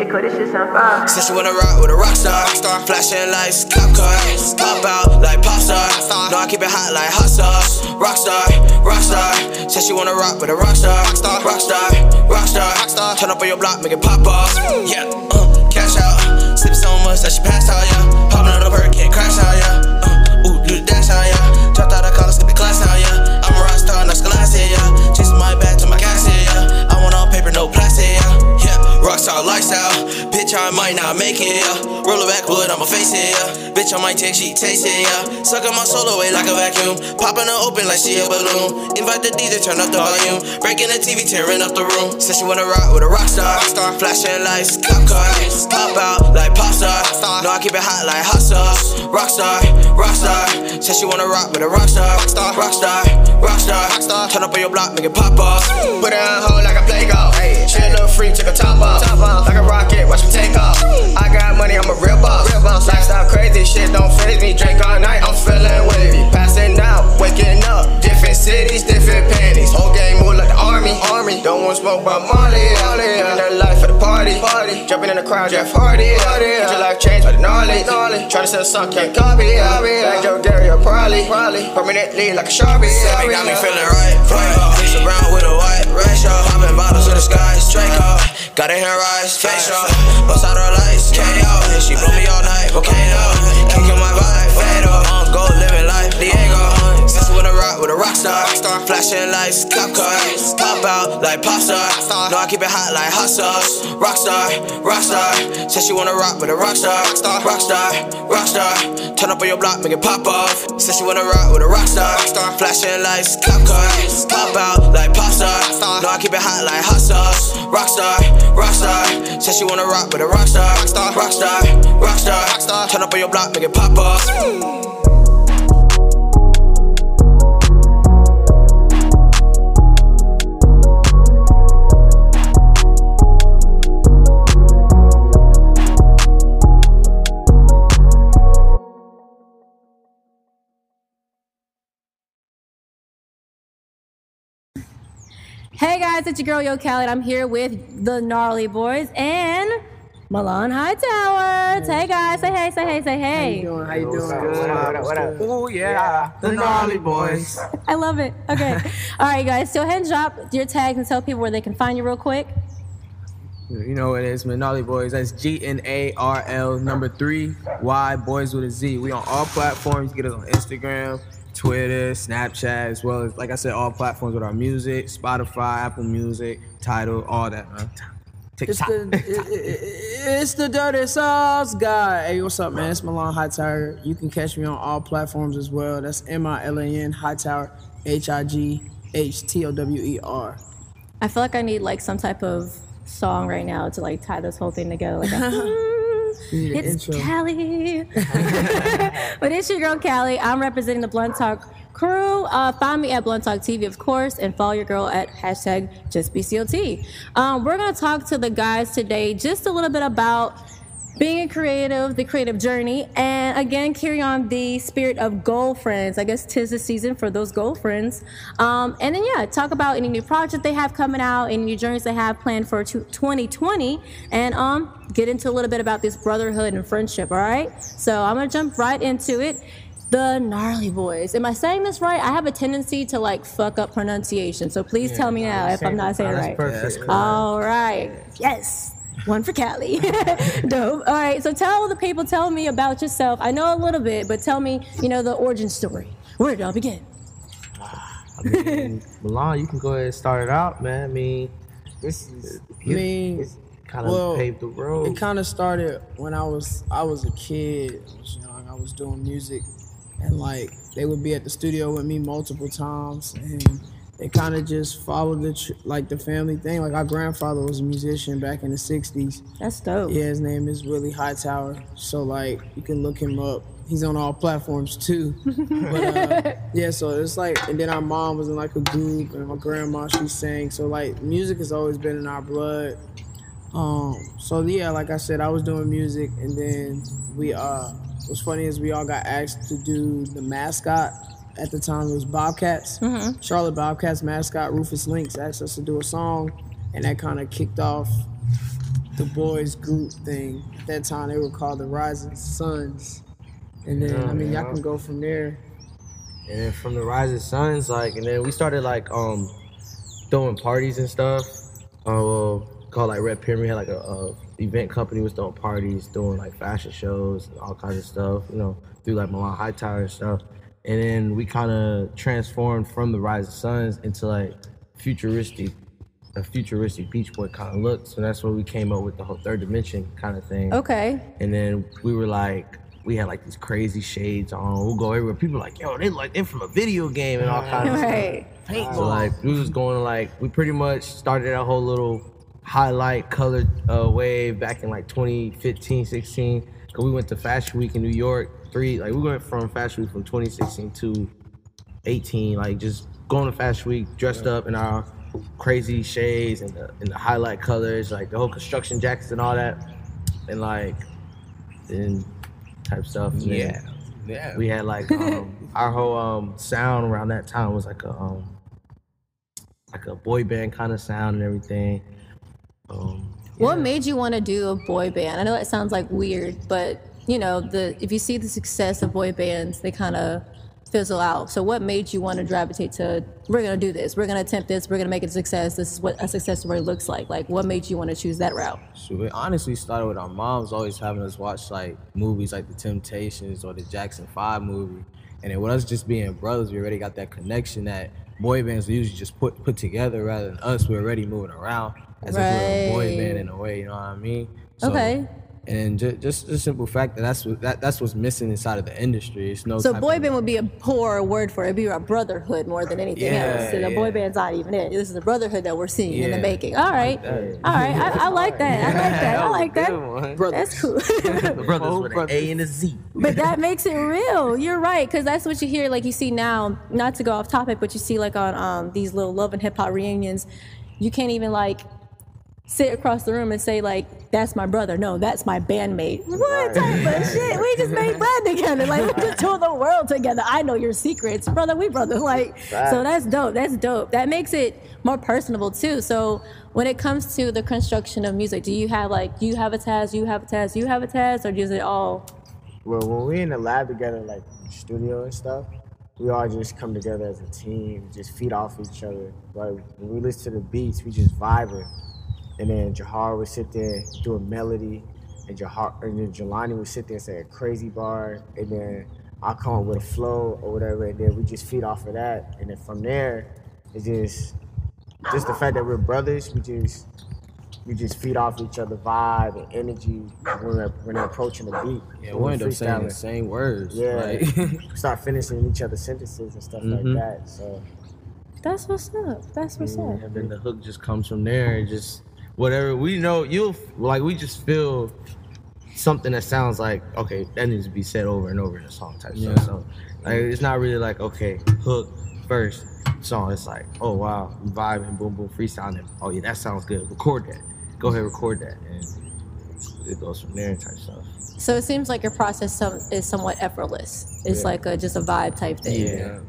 Yeah, cause this shit sound fire. Said she wanna rock with a rock star. Flashing lights, cop car. Pop out like pop star. No, I keep it hot like hot sauce. Rock star, rock star. Said she wanna rock with a rock star. Rock star, rock star, star. Turn up on your block, make it pop off. Yeah, uh, cash out. Sip so much that she passed out, yeah. Popping on the perk, can't crash out, yeah. Lifestyle. Bitch, I might not make it, yeah. Roll it backwood, I'ma face it, yeah. Bitch, I might take, she taste it, yeah. Sucking my soul away like a vacuum. Popping her open like she a balloon. Invite the DJ, turn up the volume. Breaking the TV, tearing up the room. Said she wanna rock with a rock star. Flashing lights, cop car. Pop out like pop star. No, I keep it hot like hot sauce. Rockstar, rockstar. Said she wanna rock with a rock star. Rockstar, rockstar, rockstar. Turn up on your block, make it pop off. Put her on hold like a play golf. She a little freak, took a top off. Like a rocket, watch me take off. I got money, I'm a real boss. Lifestyle crazy, shit don't phase me. Drink all night, I'm feeling wavy. Passing out, waking up. Different cities, different panties. Whole game move like the army. Army. Don't want smoke, but Molly. Living their life for the party. Party. Jumping in the crowd, Jeff Hardy. Get your life changed by the gnarly. gnarly. Trying to sell something, can't copy. Like Joe Gary or Probably. Permanently like a Sharpie. Got me feeling right. right. Mix around with a white ratio. Popping bottles to the sky, straight off. Got her hair rise, face off. Bust out her lights, KO. She blow me all night, volcano. Kicking my vibe, fade off. On go, living life, Diego. With a rock star. Flashing lights, cop car. Pop out like pop star. No, I keep it hot like hot sauce. Rockstar, rockstar. Said she wanna rock with a rock star. Rockstar, rockstar. Turn up on your block, make it pop off. Said she wanna rock with a rock star. Flashing lights, cop car. Pop out like pop star. No, I keep it hot like hot sauce. Rockstar, rockstar. Said she wanna rock with a rock star. Rockstar, rockstar. Turn up on your block, make it pop off. Hey guys, it's your girl Yo Cali. I'm here with the Gnarly Boys and Milan Hightower. Hey guys, say hey, say hey, say hey. How you doing? How What up? Oh yeah, the gnarly boys. I love it. Okay. All right, guys. So, hand drop your tags and tell people where they can find you real quick. You know what it is, man. Gnarly boys. That's G N A R L number three Y boys with a Z. We on all platforms. Get us on Instagram, Twitter, Snapchat, as well as like I said, all platforms with our music, Spotify, Apple Music, Tidal, all that, man. It's TikTok. the it, it, it's the dirty sauce guy. Hey, what's up, man? It's Milan Hightower. You can catch me on all platforms as well. That's M I L A N Hightower, H I G H T O W E R. I feel like I need like some type of song right now to like tie this whole thing together. Like, a, need an it's intro. Cali. but it's your girl Cali. I'm representing the Blunt Talk crew. Uh, find me at Blunt Talk TV, of course, and follow your girl at hashtag JustBCLT. Um, we're gonna talk to the guys today just a little bit about being a creative, the creative journey, and again, carry on the spirit of goal friends. I guess tis the season for those goal friends. Um, and then, yeah, talk about any new project they have coming out, any new journeys they have planned for 2020, and um, get into a little bit about this brotherhood and friendship, all right? So I'm gonna jump right into it. The gnarly boys. Am I saying this right? I have a tendency to like fuck up pronunciation, so please tell me now if I'm not saying it right. perfect. All right. Yes. One for Cali. Dope. All right. So tell the people, tell me about yourself. I know a little bit, but tell me, you know, the origin story. Where did it all begin? I mean, Milan, you can go ahead and start it out, man. I mean, this is I mean, kind of well, paved the road. It kind of started when I was I was a kid. I was young. I was doing music, and like they would be at the studio with me multiple times, and they kind of just followed the tr- like the family thing. Like our grandfather was a musician back in the '60s. That's dope. Yeah, his name is Willie Hightower. So like you can look him up. He's on all platforms too. but uh, yeah, so it's like, and then our mom was in like a group, and my grandma she sang. So like music has always been in our blood. Um, so yeah, like I said, I was doing music, and then we uh, what's funny is we all got asked to do the mascot. At the time, it was Bobcats. Charlotte Bobcats mascot Rufus Lynx asked us to do a song, and that kind of kicked off the boys group thing. At that time, they were called the Rising Suns. And then, I mean, y'all can go from there. And then from the Rising Suns, like, and then we started like um throwing parties and stuff. Uh, well, called like Red Pyramid had like a, a event company was throwing parties, doing like fashion shows, and all kinds of stuff. You know, through like Milan Hightower and stuff. And then we kind of transformed from the Rise of Suns into like futuristic, a futuristic Beach Boy kind of look. So that's where we came up with the whole third dimension kind of thing. Okay. And then we were like, we had like these crazy shades on. We'll go everywhere. People like, yo, they like they're from a video game and all kinds of stuff. Right. So like we was going to like we pretty much started that whole little highlight colored uh, wave back in like 2015, 16. Cause we went to Fashion Week in New York. Three like we went from Fashion Week from 2016 to 18. Like just going to Fashion Week dressed up in our crazy shades and the, and the highlight colors, like the whole construction jackets and all that, and like and type stuff. And Yeah. Yeah. we had like um, our whole um, sound around that time was like a um, like a boy band kind of sound and everything. Um, What made you want to do a boy band? I know that sounds like weird, but you know, the if you see the success of boy bands, they kind of fizzle out. So what made you want to gravitate to we're going to do this. We're going to attempt this. We're going to make it a success. This is what a success story looks like. Like what made you want to choose that route? Shoot, it honestly started with our moms always having us watch like movies like The Temptations or the Jackson Five movie, and then with us just being brothers, we already got that connection that boy bands usually just put put together rather than us. We're already moving around as if we're a boy Right. band in a way. You know what I mean? So- Okay. And just, just the simple fact that that's what that, that's what's missing inside of the industry. It's no. So type boy band would be a poor word for it. It'd be a brotherhood more than anything Yeah, else. And a yeah. boy band's not even it. This is a brotherhood that we're seeing in the making. All right. All right. I, I like that. I like that. I like that. That's cool. the brothers with an. A and a Z. but that makes it real. You're right, because that's what you hear. Like you see now, not to go off topic, but you see like on um, these little love and hip hop reunions, you can't even like sit across the room and say like, "That's my brother." No, that's my bandmate. What type of shit? We just made band together. Like we just toured the world together. I know your secrets, brother. We brother. Like so that's dope. That's dope. That makes it more personable too. So. When it comes to the construction of music, do you have like, do you have a task, you have a task, you have a task, or is it all Well, when we in the lab together, like studio and stuff, we all just come together as a team, just feed off each other. Like when we listen to the beats, we just vibing. And then Jahar would sit there do a melody, and Jahar and then Jelani would sit there and say a crazy bar, and then I'll come up with a flow or whatever, and then we just feed off of that. And then from there, it's just just the fact that we're brothers, we just we just feed off each other vibe and energy when we're, when we're approaching the beat. Yeah, when we end up saying the same words. Yeah, Like, start finishing each other's sentences and stuff Mhm. like that. So That's what's up. That's what's up. And then the hook just comes from there. and Just whatever we know, you'll like we just feel something that sounds like okay, that needs to be said over and over in a song type Yeah. stuff. So like it's not really like okay, hook first song. It's like oh wow, vibe and boom boom freestyling. Oh yeah, that sounds good. Record that. Go ahead, record that, and it goes from there type stuff. So it seems like your process some, is somewhat effortless. It's like a, just a vibe type thing. Yeah.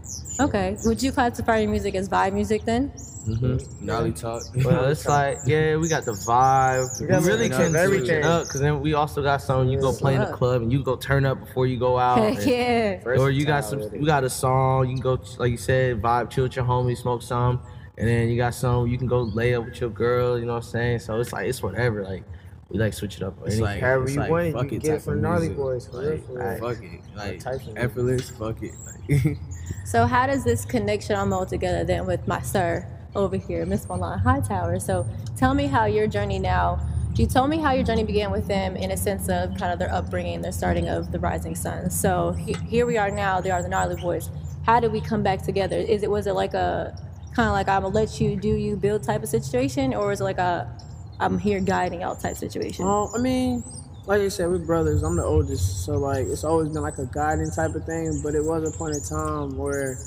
Okay. Would you classify your music as vibe music then? Mm-hmm. Gnarly talk. Well, it's like yeah, we got the vibe. We, got really the- can switch it up because then we also got some you go play in the club and you go turn up before you go out. Heck and- yeah. or you got some with you it. got a song you can go like you said vibe chill with your homies smoke some and then you got some you can go lay up with your girl you know what i'm saying so it's like it's whatever like we like switch it up It's Any- like, However it's you like, want it, you can get it type from Gnarly. Boys, for real, Like. Fuck it. Like, types of music. effortless, fuck it. Like, So how does this connection all mold together then with my sir over here, Miss Milan Hightower? So tell me how your journey now. You told me how your journey began with them in a sense of kind of their upbringing, their starting of the Rising Suns. So he, here we are now. They are the Gnarly Boys. How did we come back together? Is it was it like a kind of like I'm gonna let you do you build type of situation, or is it like a I'm here guiding y'all type situation? Um, I mean, like I said, we're brothers. I'm the oldest, so like it's always been like a guiding type of thing. But it was a point in time where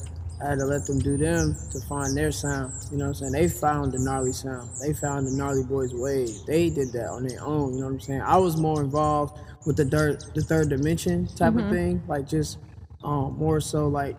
I had to let them do them to find their sound. You know what I'm saying? They found the gnarly sound. They found the gnarly boys way. They did that on their own. You know what I'm saying? I was more involved with the third, the third dimension type of thing, like just um, more so like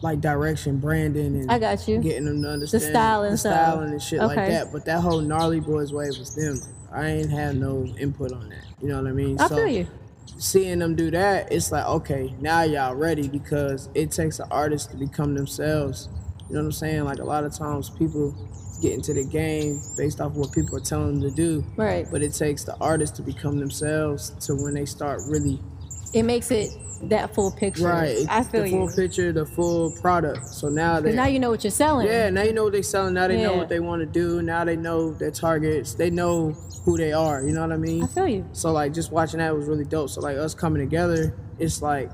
like direction, branding, and I got you. getting them to understand the style and the styling and shit like that. But that whole gnarly boys wave was them. I ain't had no input on that. You know what I mean? I feel you. Seeing them do that, it's like, okay, now y'all ready because it takes an artist to become themselves. You know what I'm saying? Like a lot of times people get into the game based off what people are telling them to do. Right. But it takes the artist to become themselves to when they start really It makes it that full picture. right. I feel the full picture, the full product. So now they now you know what you're selling. yeah, now you know what they're selling. Now they know what they want to do. Now they know their targets. They know who they are. You know what I mean? I feel you. So like just watching that was really dope. So like us coming together, it's like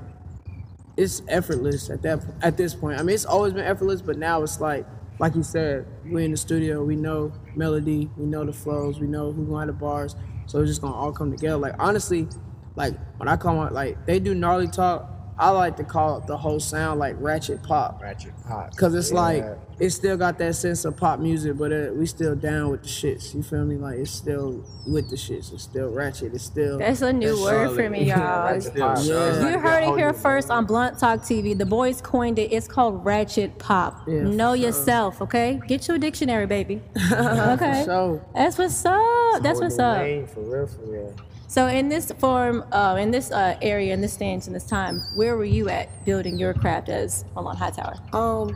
it's effortless at that at this point. I mean, it's always been effortless, but now it's like like you said, we in the studio, we know melody, we know the flows, we know who gonna have the bars. So it's just gonna all come together. Like honestly, like when I come on, like they do gnarly talk. I like to call it the whole sound like ratchet pop. Ratchet pop. Cause it's Yeah. like it still got that sense of pop music, but uh, we still down with the shits. You feel me? Like it's still with the shits. It's still ratchet. It's still That's a new That's word solid. for me, y'all. Ratchet pop. Yeah. You heard it here first on Blunt Talk TV. The boys coined it. It's called Ratchet Pop. Yeah, know for sure. yourself, okay? Get your dictionary, baby. okay. So That's what's up. That's what's up. lane, For real, for real. So in this form, uh, in this uh, area, in this stage, in this time, where were you at building your craft as Milan Hightower? um,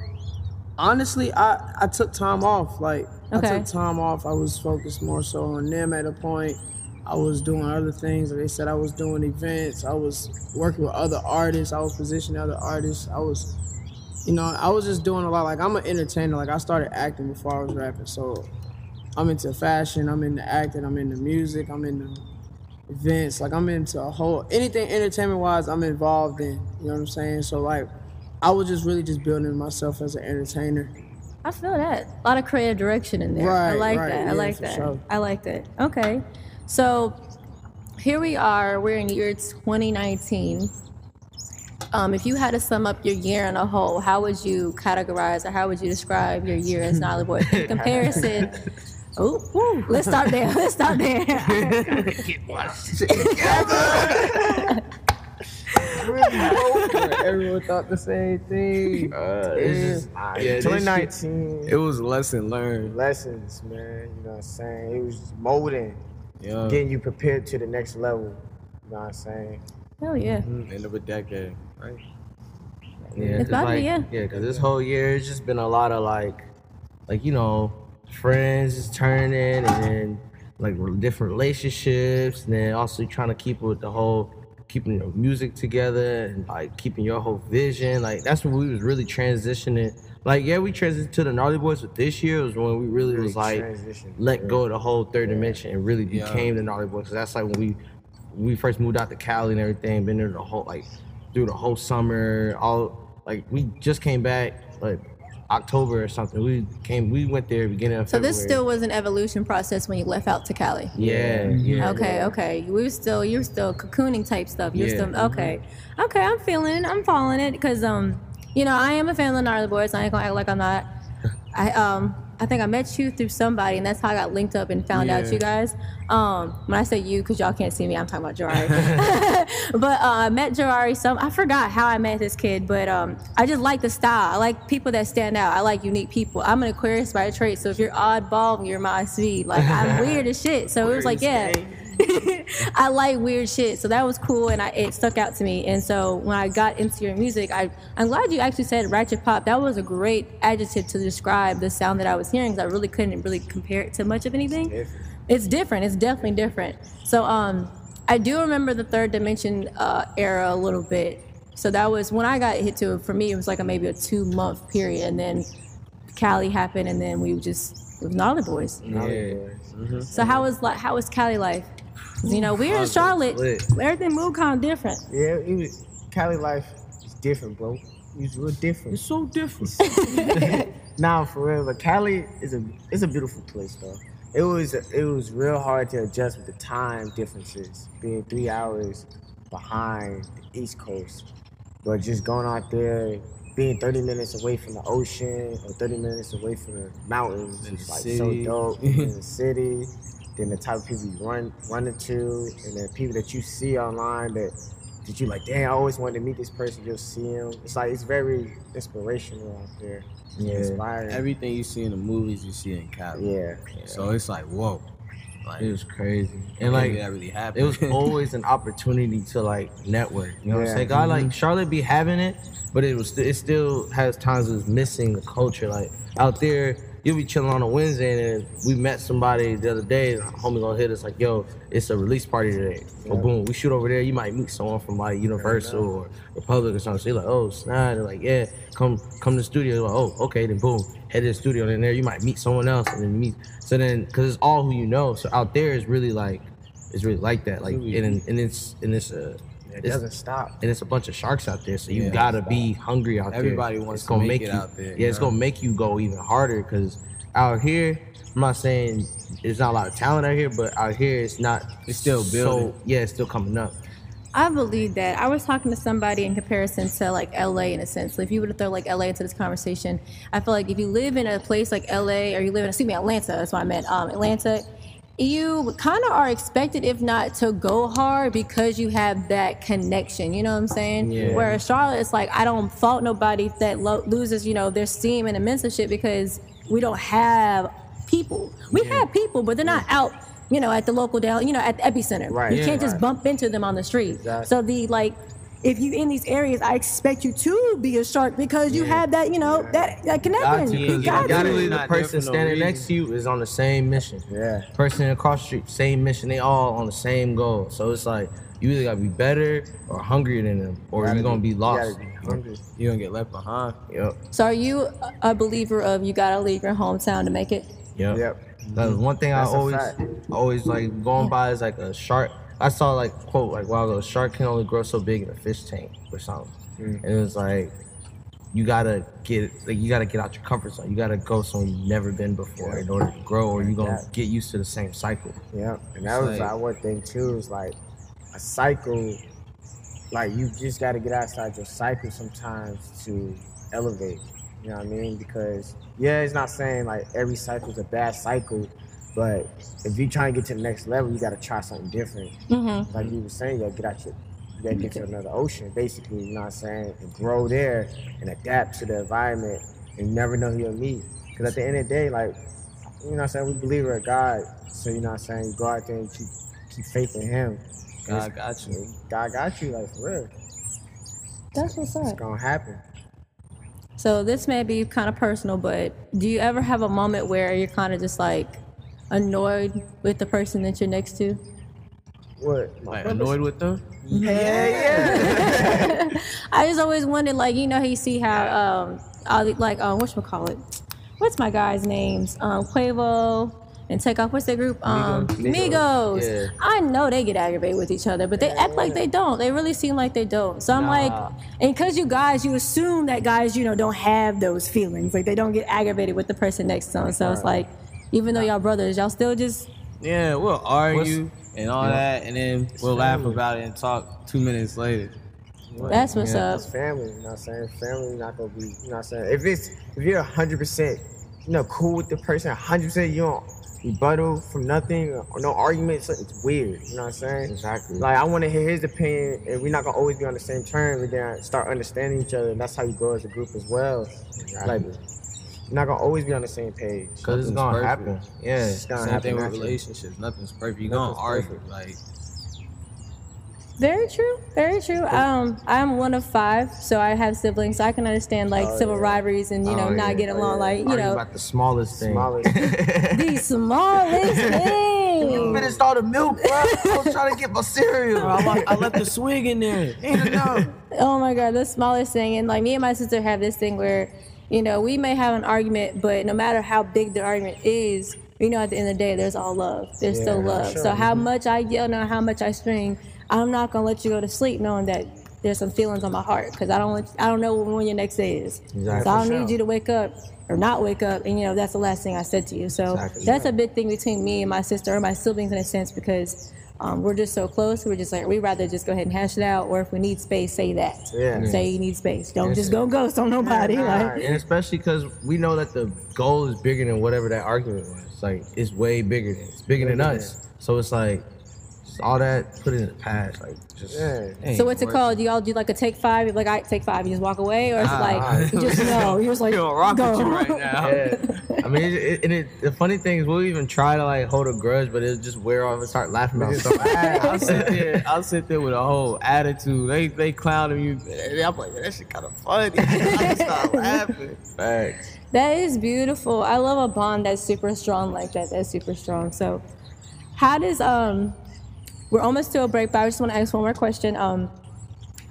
honestly, I I took time off. Like Okay. I took time off. I was focused more so on them at a point. I was doing other things. Like they said, I was doing events. I was working with other artists. I was positioning other artists. I was, you know, I was just doing a lot. Like I'm an entertainer. Like I started acting before I was rapping. So I'm into fashion. I'm into acting. I'm into music. I'm into events. Like I'm into a whole anything entertainment wise. I'm involved in. You know what I'm saying? So like, I was just really just building myself as an entertainer. I feel that. A lot of creative direction in there. I Right, like right, that. I like that. sure. I like that. Okay. So here we are. We're in year 2019. Um, if you had to sum up your year in a whole, how would you categorize or how would you describe your year as Boy in comparison? Oh, woo, let's start there. Let's start there. Everyone thought the same thing. Uh, it's just- Ah, yeah, this 2019. It was lesson learned. lessons, man. You know what I'm saying? It was molding, Yeah. getting you prepared to the next level. You know what I'm saying? Hell yeah. End of a decade. Right. Yeah, It's 'cause, about to be, yeah. yeah, because this whole year it's just been a lot of like, like you know, friends just turning, and like different relationships, and then also trying to keep with the whole keeping your music together and like keeping your whole vision. Like that's when we was really transitioning. Like yeah, we transitioned to the gnarly boys, but this year was when we really, was like let go of the whole third dimension and really Yeah. became the gnarly boys. Cause that's like when we we first moved out to Cali and everything, been there the whole like through the whole summer, all like we just came back like October or something. We came we went there beginning of So February. this still was an evolution process when you left out to Cali. Yeah, yeah. Okay, okay. We were still, you were still cocooning type stuff. You're Yeah. still okay, okay. I'm feeling. I'm following it because um, you know, I am a fan of the gnarly boys. I ain't gonna act like I'm not. I um, I think I met you through somebody, and that's how I got linked up and found out you guys. Um, when I say you, because y'all can't see me, I'm talking about Jarari. but uh, I met Jarari. Some I forgot how I met this kid, but um, I just like the style. I like people that stand out. I like unique people. I'm an Aquarius by trait, so if you're oddball, you're my speed. Like I'm weird as shit. So it was like, yeah. I like weird shit, so that was cool, and I, it stuck out to me. And so when I got into your music, I I'm glad you actually said ratchet pop. That was a great adjective to describe the sound that I was hearing, because I really couldn't really compare it to much of anything. Different. It's different. It's definitely different. So um, I do remember the third dimension uh, era a little bit. So that was when I got hit to it. For me, it was like a maybe a two month period, and then Cali happened, and then we just it was Gnarly Boys. Yeah. boys. So how was like how was Cali life? 'Cause, You know, we're in Charlotte. lit. Everything moved kind of different. Yeah, it was Cali life is different, bro. It's real different. It's so different. Nah, for real. But Cali is a it's a beautiful place though. It was it was real hard to adjust with the time differences, being three hours behind the East Coast. But just going out there, being 30 minutes away from the ocean or 30 minutes away from the mountains In is like city. so dope. in the city, then the type of people you run run into, and then people that you see online that that you like, damn, I always wanted to meet this person. You'll see him. It's like it's very inspirational out there. Yeah. Inspiring. Everything you see in the movies, you see in Cali. yeah. So it's like, whoa. Like, It was crazy. and And like that really happened. it was always an opportunity to like network. You know what I'm saying? God, like mm-hmm. Charlotte be having it, but it was it still has times it was missing the culture. Like out there, you'll be chilling on a Wednesday and we met somebody the other day. Homie gonna hit us like, "Yo, it's a release party today." Yeah. boom, we shoot over there. You might meet someone from like Universal or Republic or something. So you're like, "Oh, snap!" They're like, "Yeah, come come to the studio." You're like, "Oh, okay." Then boom, head to the studio. And then there you might meet someone else and then meet. So then, because it's all who you know. So out there is really like, it's really like that. Like, and, and it's and it's uh, It it's- doesn't stop. and it's a bunch of sharks out there, so you Yeah. gotta be hungry out Everybody there. Everybody wants it's to gonna make make it you, out there, Yeah, you it's gonna make you go even harder because out here, I'm not saying there's not a lot of talent out here, but out here it's not. It's still building. so- yeah, it's still coming up. I believe that. I was talking to somebody in comparison to like LA in a sense. So if you were to throw like LA into this conversation, I feel like if you live in a place like LA or you live in, excuse me, Atlanta, that's what I meant, um, Atlanta, you kind of are expected, if not to go hard, because you have that connection. You know what I'm saying? Yeah. Whereas Charlotte, it's like I don't fault nobody that lo- loses, you know, their steam and and shit because we don't have people. We have people, but they're not out. You know, at the local down, you know, at the epicenter. Right. You Yeah. can't just Right. bump into them on the street. Exactly. So the like, if you in these areas, I expect you to be a shark because you have that, you know, that that connection. Got to, You got gotta to. be the person for no standing reason. next to you is on the same mission. Yeah. Person across the street, same mission. They all on the same goal. So it's like you either gotta be better or hungrier than them, or Gotta you're gonna be you lost. gotta be hungry. You're gonna get left behind. Yep. So are you a believer of you gotta leave your hometown to make it? Yep. Yep. That's one thing That's I a always, always like going by is like a shark. I saw like quote like while ago, a shark can only grow so big in a fish tank or something, Mm. and it was like you gotta get like you gotta get out your comfort zone. You gotta go somewhere you've never been before in order to grow, or you're gonna Yeah. get used to the same cycle. Yeah, and that was like- our one thing too. Is like a cycle. Like you just got to get outside your cycle sometimes to elevate. You know what I mean? Because yeah, it's not saying like every cycle is a bad cycle, but if you trying to get to the next level, you got to try something different. Mm-hmm. Like you were saying, you got to get out your, you got to get to another ocean, basically. You know what I'm saying? And grow there and adapt to the environment, and never know who you'll meet. Because at the end of the day, like you know what I'm saying, we believe in God. So you know what I'm saying, you go out there and keep keep faith in Him. God got you. God got you, like for real. That's what's up. It's gonna happen. So this may be kind of personal, but do you ever have a moment where you're kind of just like annoyed with the person that you're next to? What? My Like brothers? annoyed with them? Yeah, yeah. I just always wondered, like, you know, how you see how, um, all the, like, um, what call it? What's my guys' names? Um, Quavo and Takeoff. What's their group? Um, Migos. Migos. Yeah. I know they get aggravated with each other, but they act like they don't. They really seem like they don't. So I'm Nah. like, and because you guys, you assume that guys, you know, don't have those feelings. Like they don't get aggravated with the person next to them. So it's like, even though y'all brothers, y'all still just Yeah, we'll argue and all that, and then we'll laugh about it and talk two minutes later. that's what's Yeah. up. It's family, you know what I'm saying? Family not gonna be, you know what I'm saying? If it's if you're hundred percent, you know, cool with the person, hundred percent you don't rebuttal from nothing or no arguments, it's weird, you know what I'm saying? Exactly. Like I wanna hear his opinion and we're not gonna always be on the same terms, we then start understanding each other and that's how you grow as a group as well. Like you're not gonna always be on the same page. Because it's gonna perfect. happen. Yeah. It's gonna Same happen thing with relationships. Nothing's perfect. You're Nothing's gonna argue. perfect. Like Very true. Very true. Um, I'm one of five, so I have siblings. So I can understand like Oh, civil yeah. rivalries and you know Oh, not yeah. getting Oh, along. yeah. Like you Argue know about the smallest thing. Smallest. the smallest thing. finished all the milk, bro. I was trying to get my cereal. I, left, I left the swig in there. Ain't enough. Oh my god, the smallest thing. And like me and my sister have this thing where, you know, we may have an argument, but no matter how big the argument is, you know, at the end of the day, there's all love. There's Yeah, still love. sure. So how mm-hmm. much I yell and how much I string, I'm not gonna let you go to sleep knowing that there's some feelings on my heart because I don't want, I don't know when your next day is. Exactly. So I don't sure. need you to wake up or not wake up. And you know, that's the last thing I said to you. So Exactly. that's a big thing between me and my sister or my siblings in a sense because. Um, we're just so close. We're just like we rather just go ahead and hash it out, or if we need space, say that. Yeah. Say you need space. Don't Yes. just go ghost on nobody. nah, like, And especially because we know that the goal is bigger than whatever that argument was. Like it's way bigger than it's bigger than us. So it's like just all that, put it in the past. Like, just. Yeah. So what's it called? Do y'all do like a take five? You're like, I take five. You just walk away, or it's Ah, like you just know? You're just like, Yo, rock go. with you right now. Yeah, I mean, it, it, and it, the funny thing is, we'll even try to like hold a grudge, but it'll just wear off and start laughing about stuff. I'll sit there. I'll sit there with a whole attitude. They they clowning you. and I'm like, that shit kind of funny. I just start laughing. Facts. That is beautiful. I love a bond that's super strong like that. That's super strong. So, how does um, we're almost to a break, but I just want to ask one more question. Um,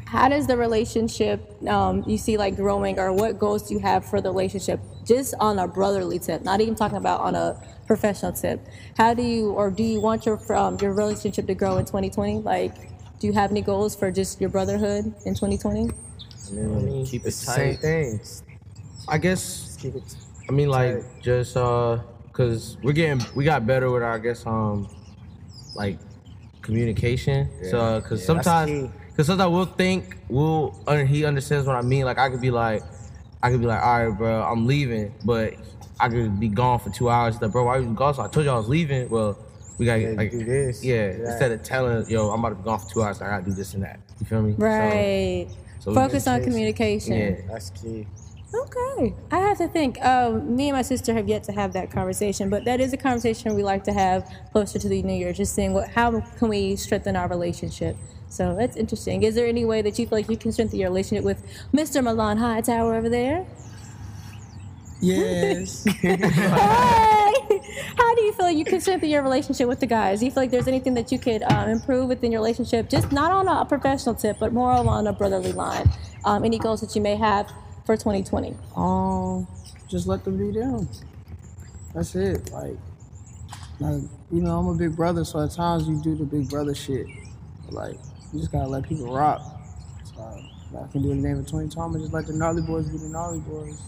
how does the relationship um, you see like growing, or what goals do you have for the relationship, just on a brotherly tip, not even talking about on a professional tip? How do you, or do you want your um, your relationship to grow in 2020? Like, do you have any goals for just your brotherhood in 2020? I mean, keep it it's the same tight. thing. I guess keep it. I mean, like just uh, cause we're getting we got better with our I guess um, like communication. So uh, cause Yeah, sometimes, cause sometimes we'll think we'll uh, he understands what I mean. Like I could be like, I could be like, all right, bro, I'm leaving, but I could be gone for two hours. Like, bro, why you gone? So I told you I was leaving. Well, we gotta Yeah, like do this. Yeah, do that. instead of telling yo, I'm about to be gone for two hours, I gotta do this and that. You feel me? Right. so we Focus on communication. communication. yeah. That's key. Okay. I have to think. Um, me and my sister have yet to have that conversation, but that is a conversation we like to have closer to the new year, just seeing what how can we strengthen our relationship. So that's interesting. Is there any way that you feel like you can strengthen your relationship with Mr. Milan Hightower over there? Yes. hey! How do you feel like you can strengthen your relationship with the guys? Do you feel like there's anything that you could um, improve within your relationship, just not on a professional tip, but more on a brotherly line? Um, any goals that you may have for 2020? um, just let them be them. That's it. Like, like you know, I'm a big brother, so at times you do the big brother shit. But, like, you just gotta let people rock. So I can do anything in 2020. I'm just let the gnarly boys be the gnarly boys.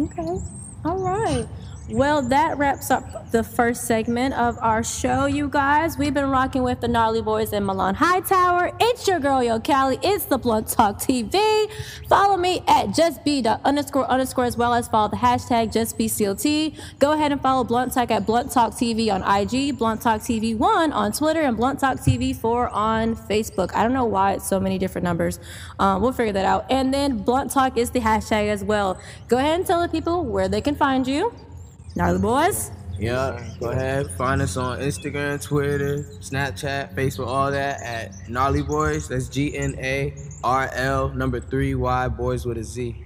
Okay. All right. Well, that wraps up the first segment of our show, you guys. We've been rocking with the Gnarly Boys in Milan Hightower. It's your girl, Yo Cali. It's the Blunt Talk TV. Follow me at justb underscore underscore as well as follow the hashtag justbclt. Go ahead and follow Blunt Talk at Blunt Talk TV on IG, Blunt Talk TV 1 on Twitter, and Blunt Talk TV 4 on Facebook. I don't know why it's so many different numbers. Um, we'll figure that out. And then Blunt Talk is the hashtag as well. Go ahead and tell the people where they can find you. Gnarly Boys. Yeah, go ahead. Find us on Instagram, Twitter, Snapchat, Facebook, all that at Gnarly Boys. That's G N A R L number three Y Boys with a Z.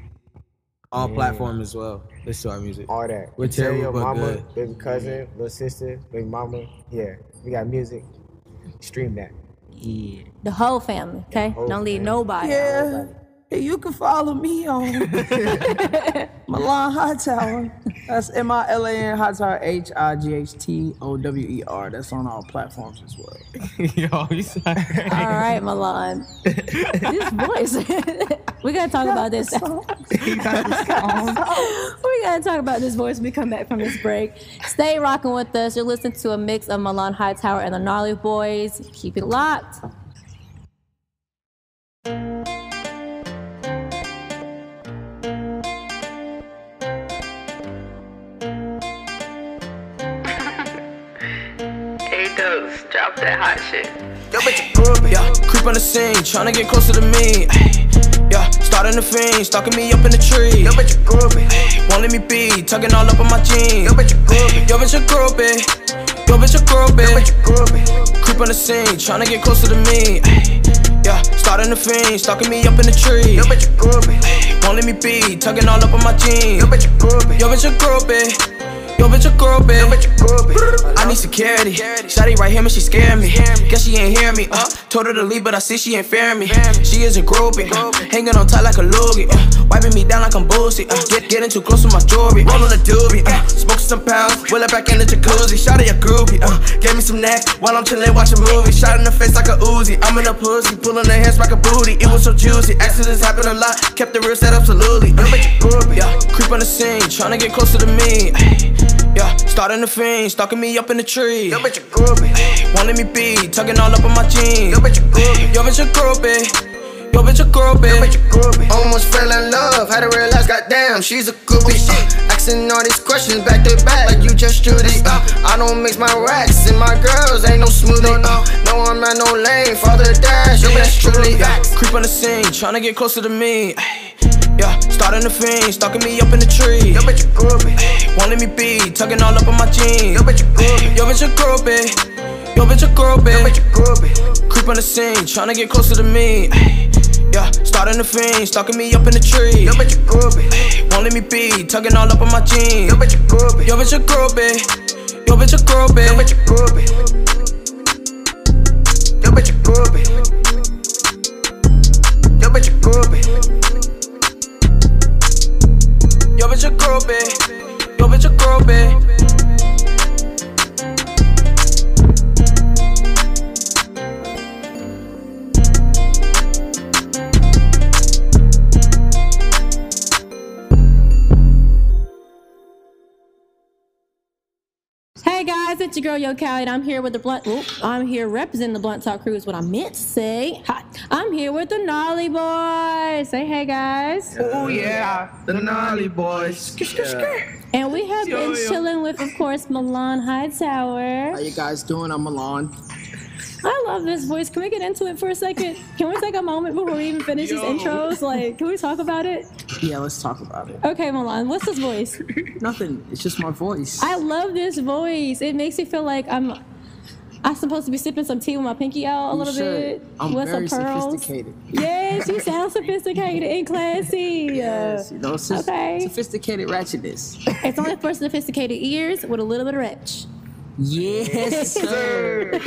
All platform as well. Listen to our music. All that. We're Tell terrible, your but mama, good. baby cousin, little sister, big mama. Yeah, we got music. Stream that. Yeah. The whole family, okay? whole Don't leave family. nobody. Yeah. Hey, you can follow me on Milan Hightower. That's M I L A N Hightower H I G H T O W E R. That's on all platforms as well. Yo, you sound All right, Milan. this voice. we gotta talk about this. we gotta talk about this voice when we come back from this break. Stay rocking with us. You're listening to a mix of Milan Hightower and the Gnarly Boys. Keep it locked. Hey, drop that hot shit. Yo, bitch, a groupie. Yeah, creep on the scene, tryna get closer to me. Ay, Yeah, starting the fiend, stalking me up in the tree. Yo, bitch, a groupie. Won't let me be, tugging all up on my jeans. Yo, bitch, a groupie. Yo, bitch, a groupie. Yo, bitch, a groupie. Yo, bitch, a groupie. Creep on the scene, tryna get closer to me. Yeah, starting the fiend, stalking me up in the tree. Yo, bitch, a groupie. Won't let me be, tugging all up on my jeans. Yo, bitch, a groupie. Yo, bitch, a groupie. Bitch, a. Yo, bitch, a groupie. I need security. Shotty right here, man, she scared me. Guess she ain't hear me. Uh, told her to leave, but I see she ain't fearing me. She is a groupie. Hanging on tight like a loogie. Uh, wiping me down like I'm boozy. Uh, get, getting too close to my jewelry. Rolling a doobie. Uh, smoking some pounds. Will it back in the jacuzzi. Shotty a groupie. Uh, gave me some neck while I'm chilling, watching movies. Shot in the face like a Uzi. I'm in a pussy. Pulling her hands like a booty. It was so juicy. Accidents happen a lot. Kept the real set up absolutely. Uh, yeah, creep on the scene. Trying to get closer to me. Yeah, starting the fiend, stalking me up in the tree. Yo, bitch, groupie. Won't let me be, tugging all up on my jeans. Yo, bitch, a groupie. Yo, bitch, a groupie. Yo, bitch, bitch a groupie. Almost fell in love, had to realize, goddamn, she's a groupie. Uh, asking all these questions back to back, like you just Judy. Uh, I don't mix my racks and my girls ain't no smoothie. Uh, no, I'm not no lame, father dash, yo, that's truly. Yeah. Creep on the scene, tryna get closer to me. Yeah, starting the fiend, stalking me up in the tree. Yo, bitch, a groupie. Won't let me be, tugging all up on my jeans. Yo, bitch, a groupie. Yo, bitch, a groupie. Yo, bitch, a. Yo, bitch. Creep on the scene, tryna get closer to me. Ay, Yeah, starting the fiend, stalking me up in the tree. Yo, bitch, a groupie. Won't let me be, tugging all up on my jeans. Yo, bitch, a. Yo, bitch, a. Yo, bitch, a groupie. Yo, bitch, a groupie. Yo, Yo Cali, and I'm here with the blunt. Oop, I'm here representing the Blunt Talk Crew. Is what I meant to say. Hi, I'm here with the Gnarly Boys. Say hey guys. Oh yeah, the Gnarly Boys. And we have been chilling with, of course, Milan Hightower. How you guys doing? I'm Milan. I love this voice. Can we get into it for a second? Can we take a moment before we even finish these intros? Like, can we talk about it? Yeah, let's talk about it. Okay, Milan, what's this voice? Nothing. It's just my voice. I love this voice. It makes me feel like I'm. I'm supposed to be sipping some tea with my pinky out a You little should. bit I'm with very some pearls. sophisticated. Yes, you sound sophisticated and classy. Yes, you know, it's Okay. sophisticated ratchetness. It's only for sophisticated ears with a little bit of retch. Yes, sir.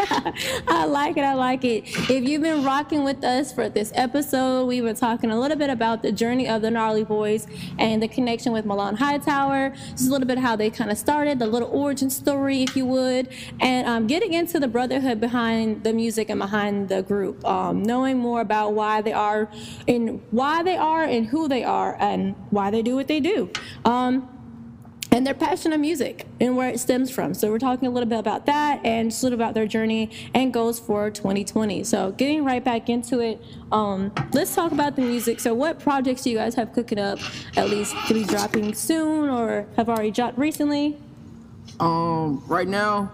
I like it. I like it. If you've been rocking with us for this episode, we were talking a little bit about the journey of the Gnarly Boys and the connection with Milan Hightower. Just a little bit how they kind of started, the little origin story, if you would, and um, getting into the brotherhood behind the music and behind the group, um, knowing more about why they are and why they are and who they are and why they do what they do. Um, and their passion of music and where it stems from. So we're talking a little bit about that and just a little about their journey and goals for 2020. So getting right back into it, um, let's talk about the music. So what projects do you guys have cooking up, at least to be dropping soon or have already dropped recently? Um, right now,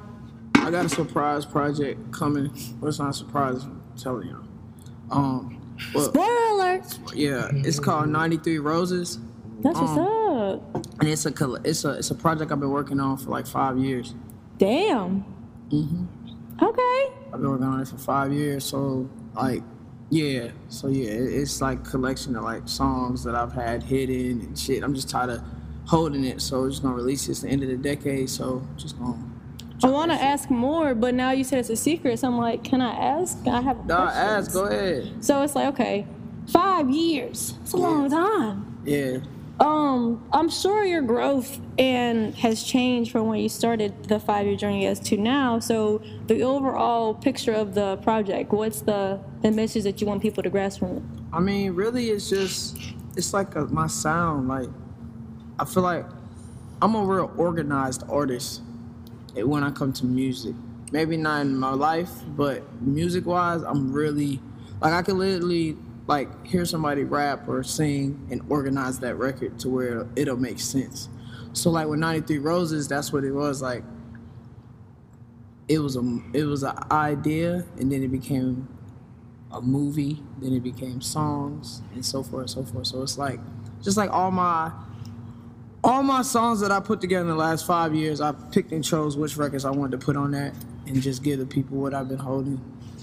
I got a surprise project coming. Well, it's not a surprise. I'm telling you. Um, well, Spoiler alert! yeah, it's called 93 Roses, That's what's Um, up. and it's a it's a it's a project I've been working on for like five years. Damn. Okay. I've been working on it for five years, so like, yeah, so yeah, it's like collection of like songs that I've had hidden and shit. I'm just tired of holding it, so we're just gonna release this at the end of the decade. So just gonna. I want to ask more, but now you said it's a secret. So I'm like, can I ask? I have No, questions. ask. Go ahead. So it's like, okay, five years. It's a long time. Yeah. Um, I'm sure your growth and has changed from when you started the five year journey as to now. So the overall picture of the project, what's the, the message that you want people to grasp from it? I mean, really, it's just it's like a, my sound. Like, I feel like I'm a real organized artist when I come to music. Maybe not in my life, but music wise, I'm really like I can literally like hear somebody rap or sing and organize that record to where it'll make sense. So like with 93 Roses, that's what it was like. It was a it was an idea, and then it became a movie, then it became songs and so forth and so forth. So it's like just like all my all my songs that I put together in the last five years, I picked and chose which records I wanted to put on that and just give the people what I've been holding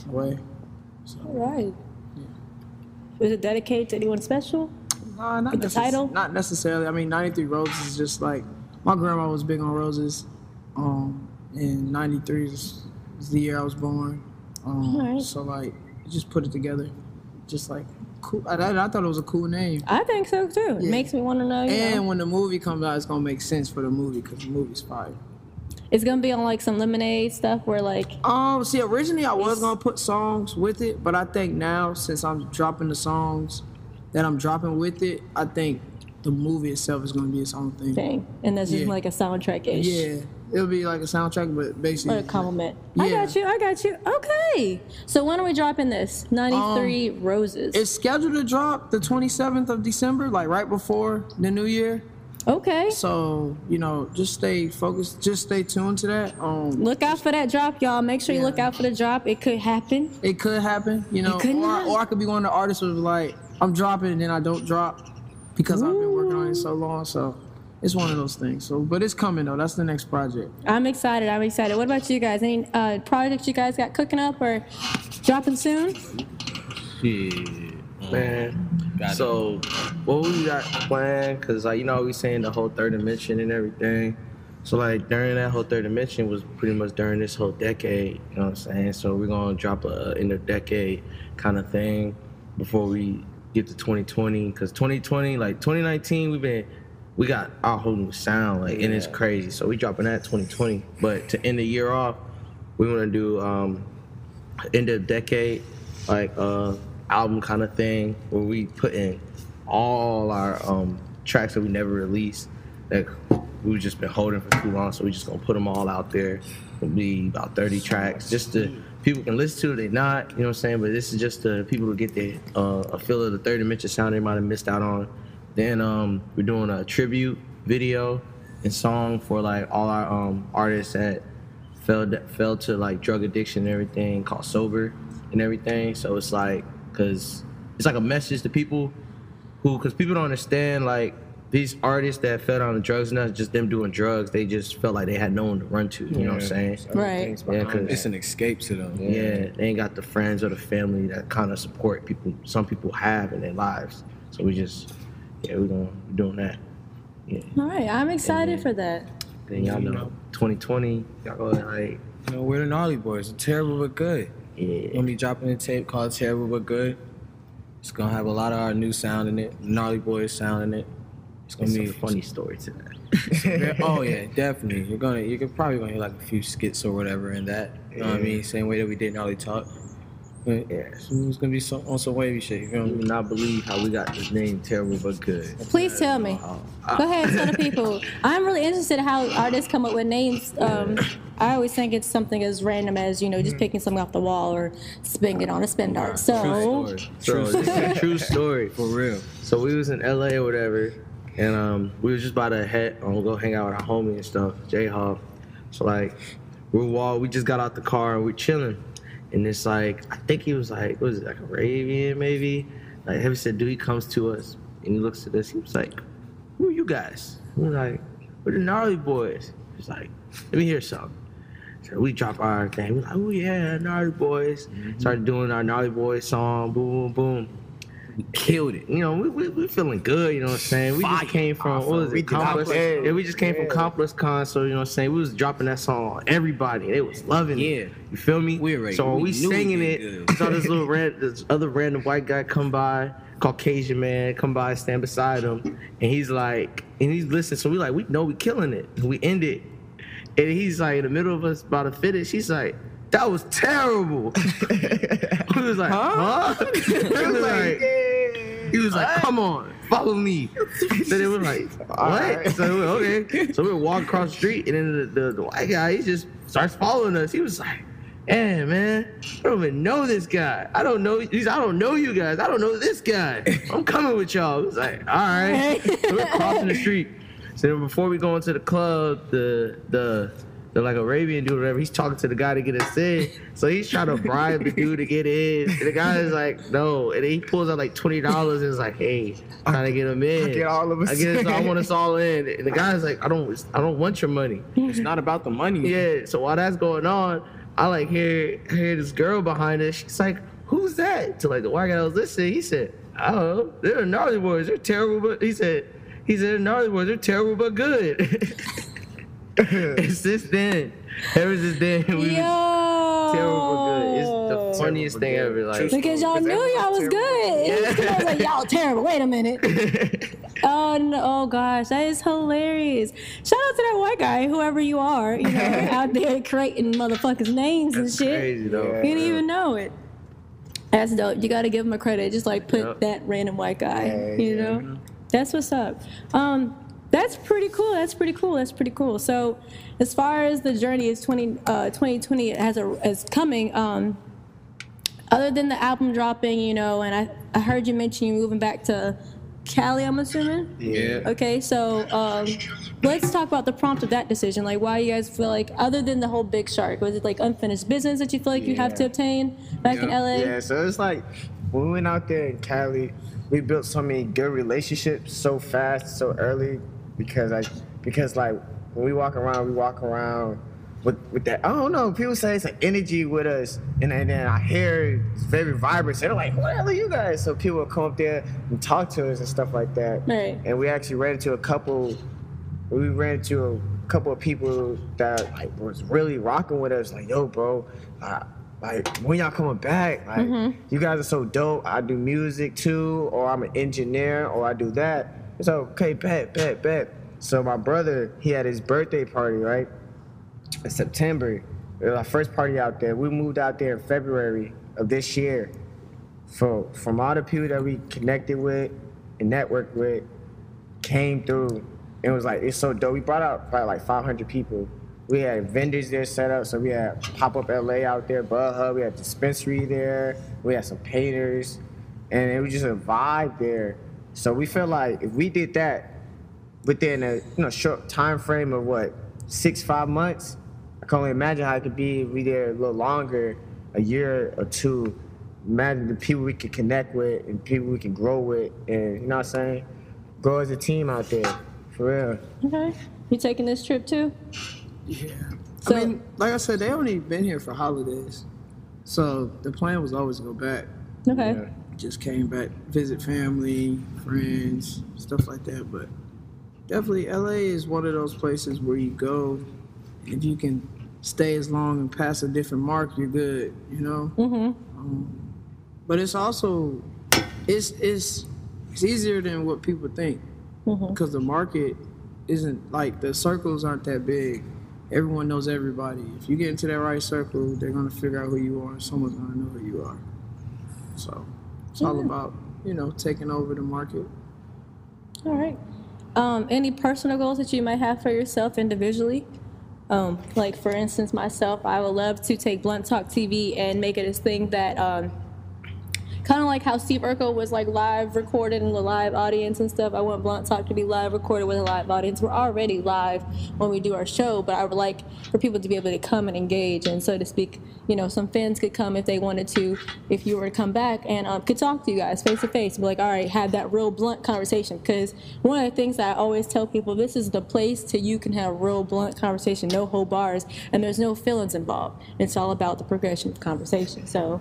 away. All right. Was it dedicated to anyone special? Nah, not With the necess- title? Not necessarily. I mean, 93 Roses is just like my grandma was big on roses. Um, and 93 is, is the year I was born. Um, Alright. So like, just put it together, just like cool. I, I, I thought it was a cool name. I think so too. It makes me want to know. And know, when the movie comes out, it's gonna make sense for the movie because the movie's fire. It's gonna be on like some lemonade stuff where like Um, see, originally I was gonna put songs with it, but I think now since I'm dropping the songs that I'm dropping with it, I think the movie itself is gonna be its own thing. thing, and that's just Yeah. like a soundtrack ish. Yeah, it'll be like a soundtrack, but Or basically a compliment. I got you. I got you. Okay. So when are we dropping this? 93 Roses. It's scheduled to drop the 27th of December, like right before the new year. Okay. So you know, just stay focused. Just stay tuned to that. Um, Look out for that drop, y'all. Make sure you look out for the drop. It could happen. it could happen, you know, could or, not. or I could be one of the artists who's like, I'm dropping and then I don't drop because I've been working on it so long. So it's one of those things. So, but it's coming though. That's the next project. I'm excited. I'm excited. What about you guys? Any uh, projects you guys got cooking up or dropping soon? Shit, man. So, what we got planned? Cause like you know we saying the whole third dimension and everything. So like during that whole third dimension was pretty much during this whole decade. You know what I'm saying? So we're gonna drop a in the decade kind of thing before we get to 2020. Cause 2020, like 2019, we've been we got our whole new sound like and it's crazy. So we dropping that 2020. But to end the year off, we want to do um end of decade like uh album kind of thing where we put in all our um tracks that we never released that we've just been holding for too long so we just gonna put them all out there. It'll be about 30 tracks just to people can listen to it they not you know what i'm saying? But this is just to people to get the uh, a feel of the third dimension sound they might have missed out on. Then um we're doing a tribute video and song for like all our um artists that fell fell to like drug addiction and everything called sober and everything. So it's like because it's like a message to people who because people don't understand like these artists that fell down the drugs and not just them doing drugs they just felt like they had no one to run to you know what i'm saying Right. yeah because It's an escape to them. yeah, they ain't got the friends or the family that kind of support people. Some people have in their lives, so we just, yeah, we gonna we doing that. Yeah, All right. I'm excited for that. then y'all know, 2020, y'all go like, You know, we're the Gnarly Boys. Terrible but good. Yeah, gonna be dropping a tape called Terrible but Good. It's gonna have a lot of our new sound in it, Gnarly Boys sound in it. It's gonna it's be a funny story to that. Oh yeah, definitely. You're gonna you're probably gonna hear like a few skits or whatever in that. You know what I mean? Same way that we did Gnarly Talk. But Yeah. it's, it's gonna be some, on some wavy shit. You feel You me? would not believe how we got this name, terrible but good. Please tell me. Go ahead, tell the people. I'm really interested in how artists come up with names. Um, I always think it's something as random as you know just picking something off the wall or spinning it on a spin dart. So So this is true story. For real. So we was in LA or whatever, and um, we was just about to head um, go hang out with our homie and stuff, J Hawk. So like, we're wall, we just got out the car and we're chilling, and it's like I think he was like, what was it like Arabian maybe? Like Heavy said, dude, he comes to us and he looks at us. He was like, "Who are you guys?" We're like, "We're the gnarly boys." He's like, "Let me hear something." So we drop our thing. We're like, "Oh yeah, gnarly boys." Mm-hmm. Started doing our gnarly boys song. Boom, boom, boom killed it. You know, we, we, we feeling good, you know what I'm saying? We just came from, what was We it, did our Complex? thing. Yeah, we just came from Yeah. ComplexCon, so, you know what I'm saying? We was dropping that song on everybody. They was loving Yeah. it. You feel me? We already- so when we we, singing did it, good. saw this little ran, this other random white guy come by, Caucasian man, come by, stand beside him, and he's like, and he's listening, so we like, we know we killing it. We end it. And he's like, in the middle of us about to finish, he's like, that was terrible. we was like, huh? he was like, he was like, come on, follow me. so they were like, what? So we okay. So we walking across the street, and then the, the, the white guy, he just starts following us. He was like, Hey man, I don't even know this guy. I don't know. He's. I don't know you guys. I don't know this guy. I'm coming with y'all. It was like, all right. so we're crossing the street. So then before we go into the club, the the the like Arabian dude, or whatever, he's talking to the guy to get us in. So he's trying to bribe the dude to get in. And the guy is like, no. And then he pulls out like twenty dollars and is like, hey, i trying to get him in. get all of us I get us. I want us all in. And the guy's like, I don't. I don't want your money. It's not about the money. Yeah, so while that's going on, I like hear hear this girl behind us. She's like, "Who's that?" To like the white guy that was listening, he said, "I don't know. They're the gnarly boys. They're terrible, but he said, he said, "The gnarly boys. They're terrible but good." it's since then, ever since then, we was terrible good. It's the funniest thing ever. Like, Because y'all knew y'all was good. I was like, y'all terrible. Wait a minute. oh no! Oh gosh, that is hilarious. Shout out to that white guy, whoever you are, you know, out there creating motherfuckers' names and shit. crazy though. You didn't even know it. That's dope. You got to give him a credit. Just like put Yep. that random white guy. Yeah, you yeah. know. That's what's up. Um, that's pretty cool. That's pretty cool. That's pretty cool. So, as far as the journey is 20, uh, 2020 has a is coming. Um, other than the album dropping, you know, and I, I heard you mention you moving back to Cali. I'm assuming. Yeah. Okay, so um, let's talk about the prompt of that decision. Like, why you guys feel like, other than the whole Big Shark, was it like unfinished business that you feel like you have to obtain back in LA? Yeah, so it's like when we went out there in Cali, we built so many good relationships so fast, so early, because I because like when we walk around, we walk around with with that. I don't know. People say it's an energy with us, and then, then I hear it's very vibrant. So they're like, "What the hell are you guys?" So people will come up there and talk to us and stuff like that. Right. And we actually ran into a couple. We ran into a couple of people that like was really rocking with us. Like, yo, bro, uh, like when y'all coming back? Like, you guys are so dope. I do music too, or I'm an engineer, or I do that. It's okay, bet, bet, bet. So my brother, he had his birthday party, right? In September. It was our first party out there. We moved out there in February of this year. For from all the people that we connected with and networked with, came through. It was like it's so dope. We brought out probably like 500 people. We had vendors there set up, so we had Pop Up LA out there, Bud Hub. We had dispensary there. We had some painters, and it was just a vibe there. So we felt like if we did that within a you know short time frame of what six five months, I can only imagine how it could be if we did a little longer, a year or two. Imagine the people we could connect with and people we can grow with, and you know what I'm saying, grow as a team out there, for real. Okay. You taking this trip too? Yeah. So- I mean, like I said, they only been here for holidays, so the plan was always to go back. Okay. Yeah. Just came back, visit family, friends, stuff like that. But definitely, LA is one of those places where you go, and if you can stay as long and pass a different mark, you're good. You know. Mm-hmm. But it's also, it's it's it's easier than what people think, because the market isn't like the circles aren't that big. Everyone knows everybody. If you get into that right circle, they're gonna figure out who you are. Someone's gonna know who you are. So it's all about you know taking over the market. All right. Um, any personal goals that you might have for yourself individually? Um, like for instance, myself, I would love to take Blunt Talk TV and make it a thing that, um, kind of like how Steve Urkel was like live recorded in the live audience and stuff. I want Blunt Talk to be live recorded with a live audience. We're already live when we do our show, but I would like for people to be able to come and engage and so to speak. You know, some fans could come if they wanted to, if you were to come back and um, could talk to you guys face to face. Be like, all right, have that real blunt conversation. Because one of the things that I always tell people, this is the place to you can have real blunt conversation, no whole bars, and there's no feelings involved. It's all about the progression of conversation. So,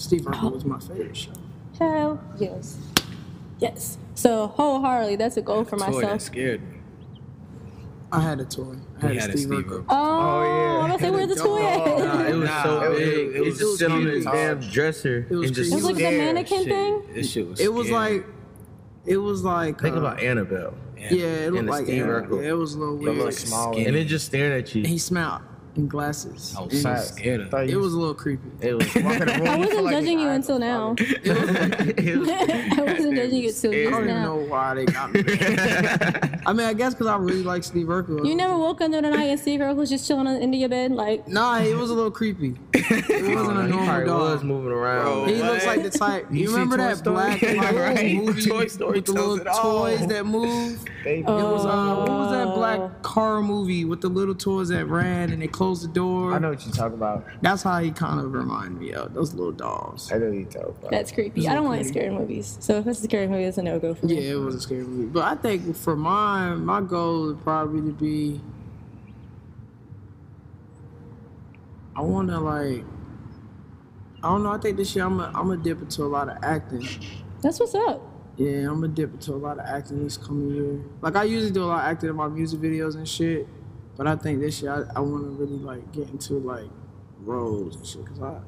Steve Urkel was my favorite show. hell yes, yes. So wholeheartedly, that's a goal for Toy that myself. scared me. I had a toy. I had, a had a Steve Steve Urkel. Urkel. Oh, yeah. I'm gonna say where's the toy at? Nah, it was Nah, so big. it It was was sit on his damn dresser It was and just It was like the mannequin Shit, thing. This shit was. It was scary. like, it was like. think uh, about Annabelle, Yeah, it looked like Steve yeah, Urkel. yeah, it was a little weird. It was looked small. and it just stared at you. He smiled in glasses. I was so Facts. scared of. Thought It was a little creepy. It was. walk in the room, I wasn't like judging you until now. I wasn't judging you until now. I don't even know why they got me. I mean, I guess because I really like Steve Urkel. You never woke up the night and Steve Urkel was just chilling on the end of your bed, like Nah, it was a little creepy. It wasn't a he normal probably dog. was moving around. Bro. He looks like the type. You, You remember that Story? black Yeah, like, right. movie Toy Story with the little toys that move? It was uh, what was that Oh. black car movie with the little toys that ran and they closed the door? I know what you talk about. That's how he kind of reminded me of those little dolls. I know what you talk about. that's creepy. I don't like scary movies, so if it's a scary movie, it's a no go for me. Yeah, it was a scary movie. But I think for mine, my goal would probably to be. I want to like. I don't know. I think this year I'm a, I'm a dip into a lot of acting. That's what's up. Yeah, I'm gonna dip into a lot of acting this coming year. Like I usually do a lot of acting in my music videos and shit, but I think this year I, I want to really like get into like roles and shit. Cause I,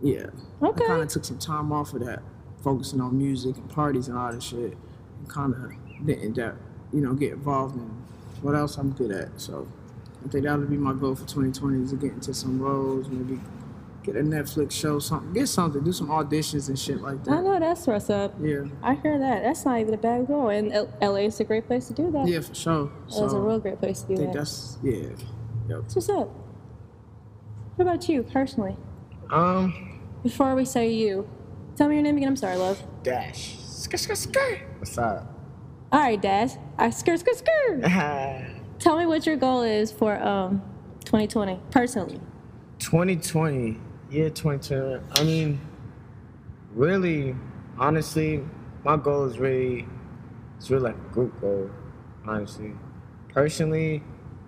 yeah, Okay. I kind of took some time off of that, focusing on music and parties and all that shit, and kind of didn't that you know get involved in what else I'm good at. So I think that would be my goal for 2020 is to get into some roles, maybe get a Netflix show, something, get something, do some auditions and shit like that. I know that's what's up. Yeah, I hear that. That's not even a bad goal. And L- LA is a great place to do that. yeah, for sure. It's a real great place to I do think that. that's yeah. Yep. That's what's up. What about you personally? Um, Before we say you, tell me your name again. I'm sorry, love. Dash. Skr, skr, skr. What's up? All right, Dash. I skirt, skirt, skirt. Tell me what your goal is for um 2020 personally. 2020, year 2020. I mean, really, honestly, my goal is really, it's really like a group goal, honestly. Personally,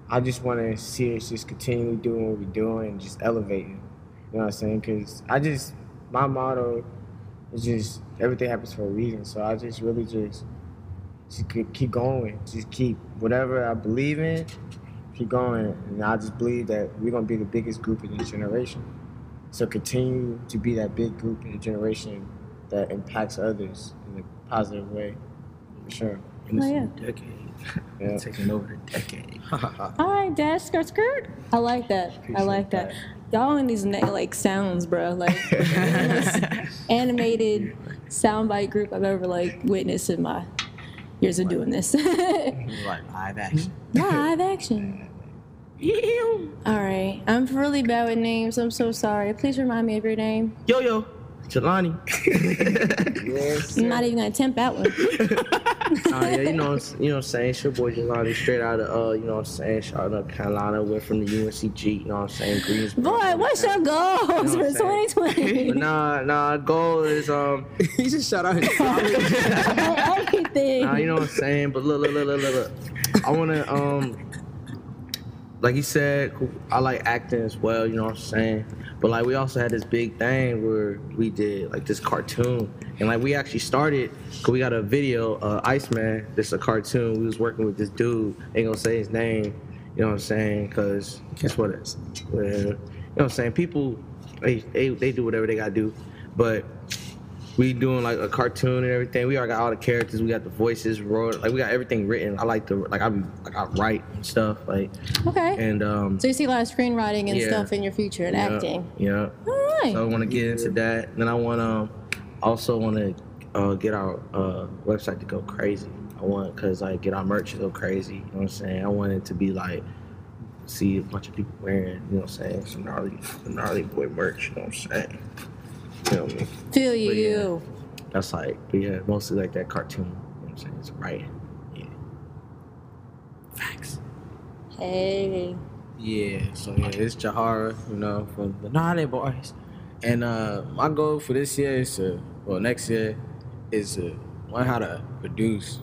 I just want to see us just continually doing what we're doing and just elevating. You know what I'm saying? Because I just, my motto is just everything happens for a reason. So I just really just, just keep going. Just keep whatever I believe in, keep going. And I just believe that we're gonna be the biggest group in this generation. So continue to be that big group in the generation that impacts others in a positive way. For sure. In Oh, this yeah. decade. Yeah. Taking over the decade. All right, Dash, skirt, skirt. I like that. I like that. that. Y'all in these like sounds, bro. Like animated soundbite group I've ever like witnessed in my years of doing this. like live action. Live action. All right, I'm really bad with names. I'm so sorry. Please remind me of your name. Yo yo, Jelani. Yes. I'm not even gonna attempt that one. uh, yeah, you know, you know what I'm saying? It's your boy Jelani, straight out of, uh, you know what I'm saying? Charlotte, North Carolina, went from the UNCG, you know what I'm saying? Greensboro. Boy, what's your goals You know for what I'm 2020? Nah, nah, goal is, um, he just shout out his college. Everything. nah, you know what I'm saying? But look, look, look, look, look, look. I wanna, um, like he said, I like acting as well, you know what I'm saying? But like we also had this big thing where we did like this cartoon. And like we actually started, cause we got a video, uh, Iceman, this is a cartoon. We was working with this dude, ain't gonna say his name, you know what I'm saying? Cause guess what it is? Well, you know what I'm saying? People, they, they, they do whatever they gotta do. But we doing like a cartoon and everything. We already got all the characters. We got the voices, roar, like we got everything written. I like to like I like I write and stuff like Okay. and um So you see a lot of screenwriting and Yeah. stuff in your future and yeah, acting. Yeah. All right. So I want to get into that. And then I want to um, also want to uh, get our uh, website to go crazy. I want because like get our merch to go crazy. You know what I'm saying? I want it to be like see a bunch of people wearing. You know what I'm saying? Some gnarly, gnarly boy merch. You know what I'm saying? You know what I mean? Feel you. Yeah. you. That's like, but yeah, mostly like that cartoon. You know what I'm saying? It's writing. Yeah. Facts. Hey. Yeah, so yeah, it's Jahara, you know, from the Nane Boys. And uh my goal for this year is to well next year is to learn how to produce.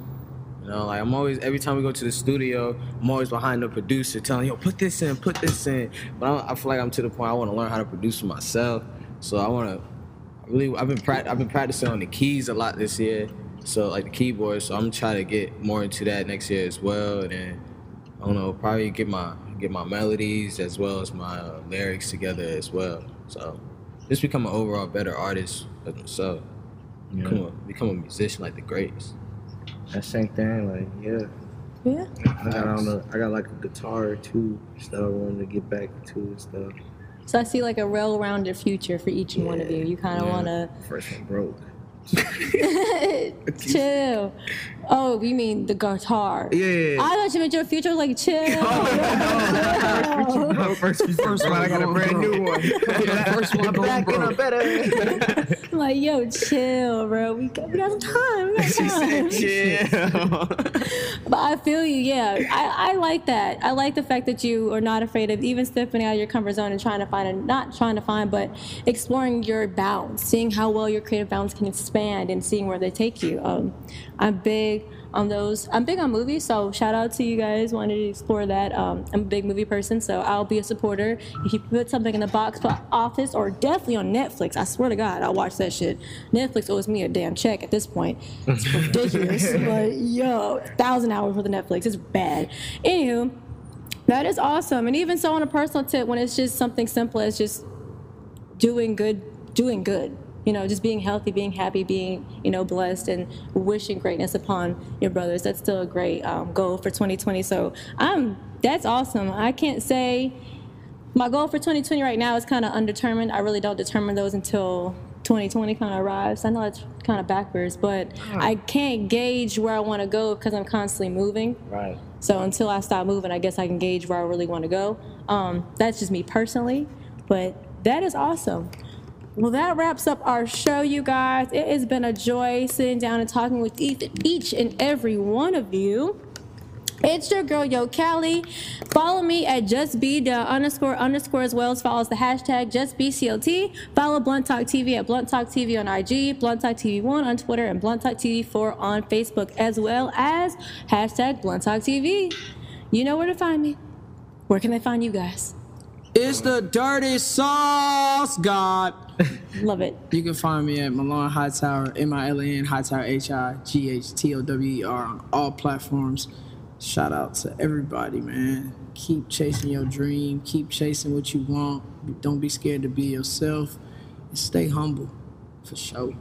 You know, like I'm always every time we go to the studio, I'm always behind the producer telling yo put this in, put this in. But I, I feel like I'm to the point I want to learn how to produce for myself. So I want to really I've been prac- I've been practicing on the keys a lot this year. So like the keyboard. So I'm trying to get more into that next year as well. And then I don't know, probably get my get my melodies as well as my uh, lyrics together as well. So just become an overall better artist as myself. Become, a, become a musician like the greats. That same thing. Like, yeah. Yeah. I got on the, I got like a guitar too, stuff I wanted to get back to and stuff. So I see like a well-rounded future for each and one of you. You kind of Yeah. want to First one broke. chill. Oh, you mean the guitar? Yeah. I thought you meant your future was like chill. Oh, first, first one, I got a brand new one. First one going like, yo, chill, bro. We got, we got some time. We got time. But I feel you, yeah. I, I like that. I like the fact that you are not afraid of even stepping out of your comfort zone and trying to find a not trying to find, but exploring your bounds, seeing how well your creative bounds can expand and seeing where they take you. Um, I'm big on those. I'm big on movies, so shout out to you guys wanting to explore that. Um, I'm a big movie person, so I'll be a supporter. If you put something in the box office or definitely on Netflix, I swear to God, I'll watch that shit. Netflix owes me a damn check at this point. It's ridiculous. but yo, thousand hours for the Netflix. It's bad. Anywho, that is awesome. And even so, on a personal tip, when it's just something simple as just doing good, doing good. You know, just being healthy, being happy, being you know blessed, and wishing greatness upon your brothers. That's still a great um, goal for 2020. So I'm that's awesome. I can't say my goal for 2020 right now is kind of undetermined. I really don't determine those until 2020 kind of arrives. I know that's kind of backwards, but I can't gauge where I want to go because I'm constantly moving. Right. So until I stop moving, I guess I can gauge where I really want to go. Um, that's just me personally, but that is awesome. Well, that wraps up our show, you guys. It has been a joy sitting down and talking with each, and every one of you. It's your girl, Yo Cali. Follow me at justb the underscore underscore as well as follows the hashtag justbclt. Follow Blunt Talk TV at Blunt Talk TV on IG, Blunt Talk TV 1 on Twitter, and Blunt Talk TV 4 on Facebook, as well as hashtag Blunt Talk TV. You know where to find me. Where can they find you guys? It's the dirty sauce, God. Love it. You can find me at Milan Hightower, M I L A N Hightower H I G H T O W E R on all platforms. Shout out to everybody, man. Keep chasing your dream. Keep chasing what you want. Don't be scared to be yourself. And stay humble, for sure.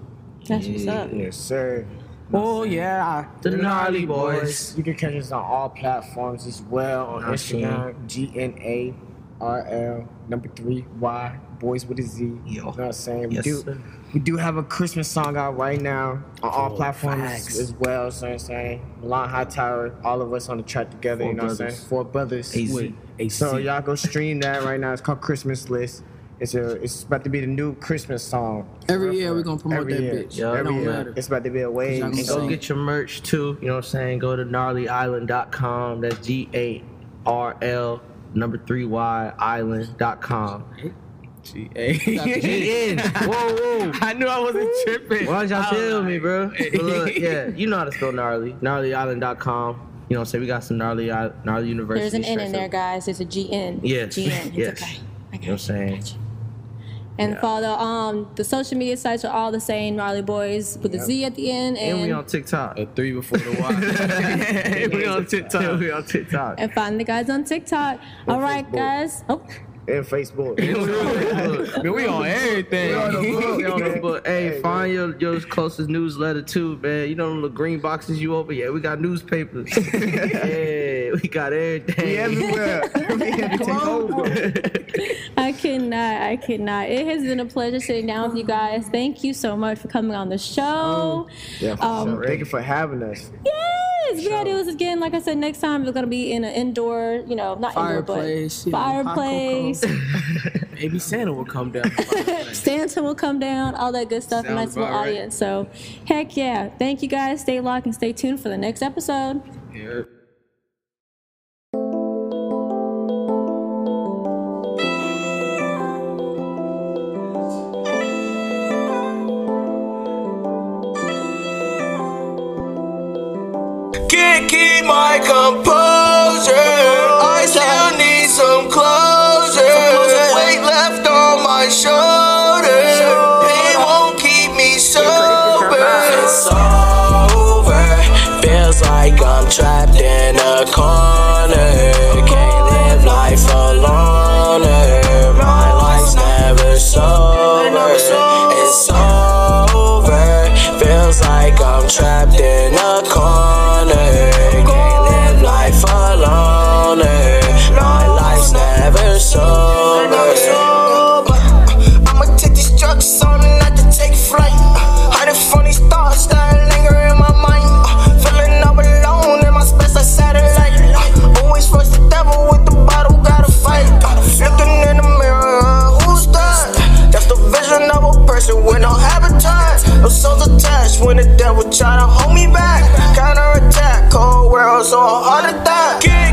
That's what's up. Yes, sir. Oh yeah, The gnarly boys. You can catch us on all platforms as well on Instagram, G N A R L number three Y boys with a Z. You know what I'm saying? We do sir. we do have a Christmas song out right now on all Oh, platforms facts. as well. So I'm saying Milan Hightower, all of us on the track together. Four you know what I'm saying? Four brothers. AZ. With- AC. So y'all go stream that right now. It's called Christmas List. It's a it's about to be the new Christmas song. Every year we're gonna promote Every that year. bitch. Yeah, it Every don't year. matter. It's about to be a wave. Y'all And go get your merch too. You know what I'm saying? Go to gnarlyisland.com. That's G A R L number three Y island.com. G A. G N. Whoa, whoa. I knew I wasn't tripping. Why don't y'all oh, I tell me, bro? But look, yeah, you know how to spell gnarly. Gnarlyisland.com. You know what I'm saying? We got some gnarly, uh, gnarly university. There's an N in there, guys. There's a G N. Yes. G N. It's Yes. okay. I got You know what I'm you. saying? Got you. And follow um the social media sites are all the same, Gnarly Boys with a Z at the end, And we on TikTok. A three before the Y. we on TikTok. we on TikTok. and find the guys on TikTok. All right, guys. Oh, And Facebook. Man, we on everything. We on the book, we on the book. Hey, find your, your closest newsletter too, man. You know the green boxes you open? Yeah, we got newspapers. yeah, we got everything. We everywhere. we here take over. I cannot. I cannot. It has been a pleasure sitting down with you guys. Thank you so much for coming on the show. Yeah, Um, sure. Thank you for having us. Yes, we gotta do this again. Like I said, next time we're gonna be in an indoor, you know, not Fireplace, indoor, you but fireplace. Maybe Santa will come down. Santa will come down, all that good stuff. a Sounds nice little about right. audience. So, heck yeah! Thank you guys. Stay locked and stay tuned for the next episode. Yeah. No souls attached when the devil try to hold me back. Counter attack, cold world, so hard to that.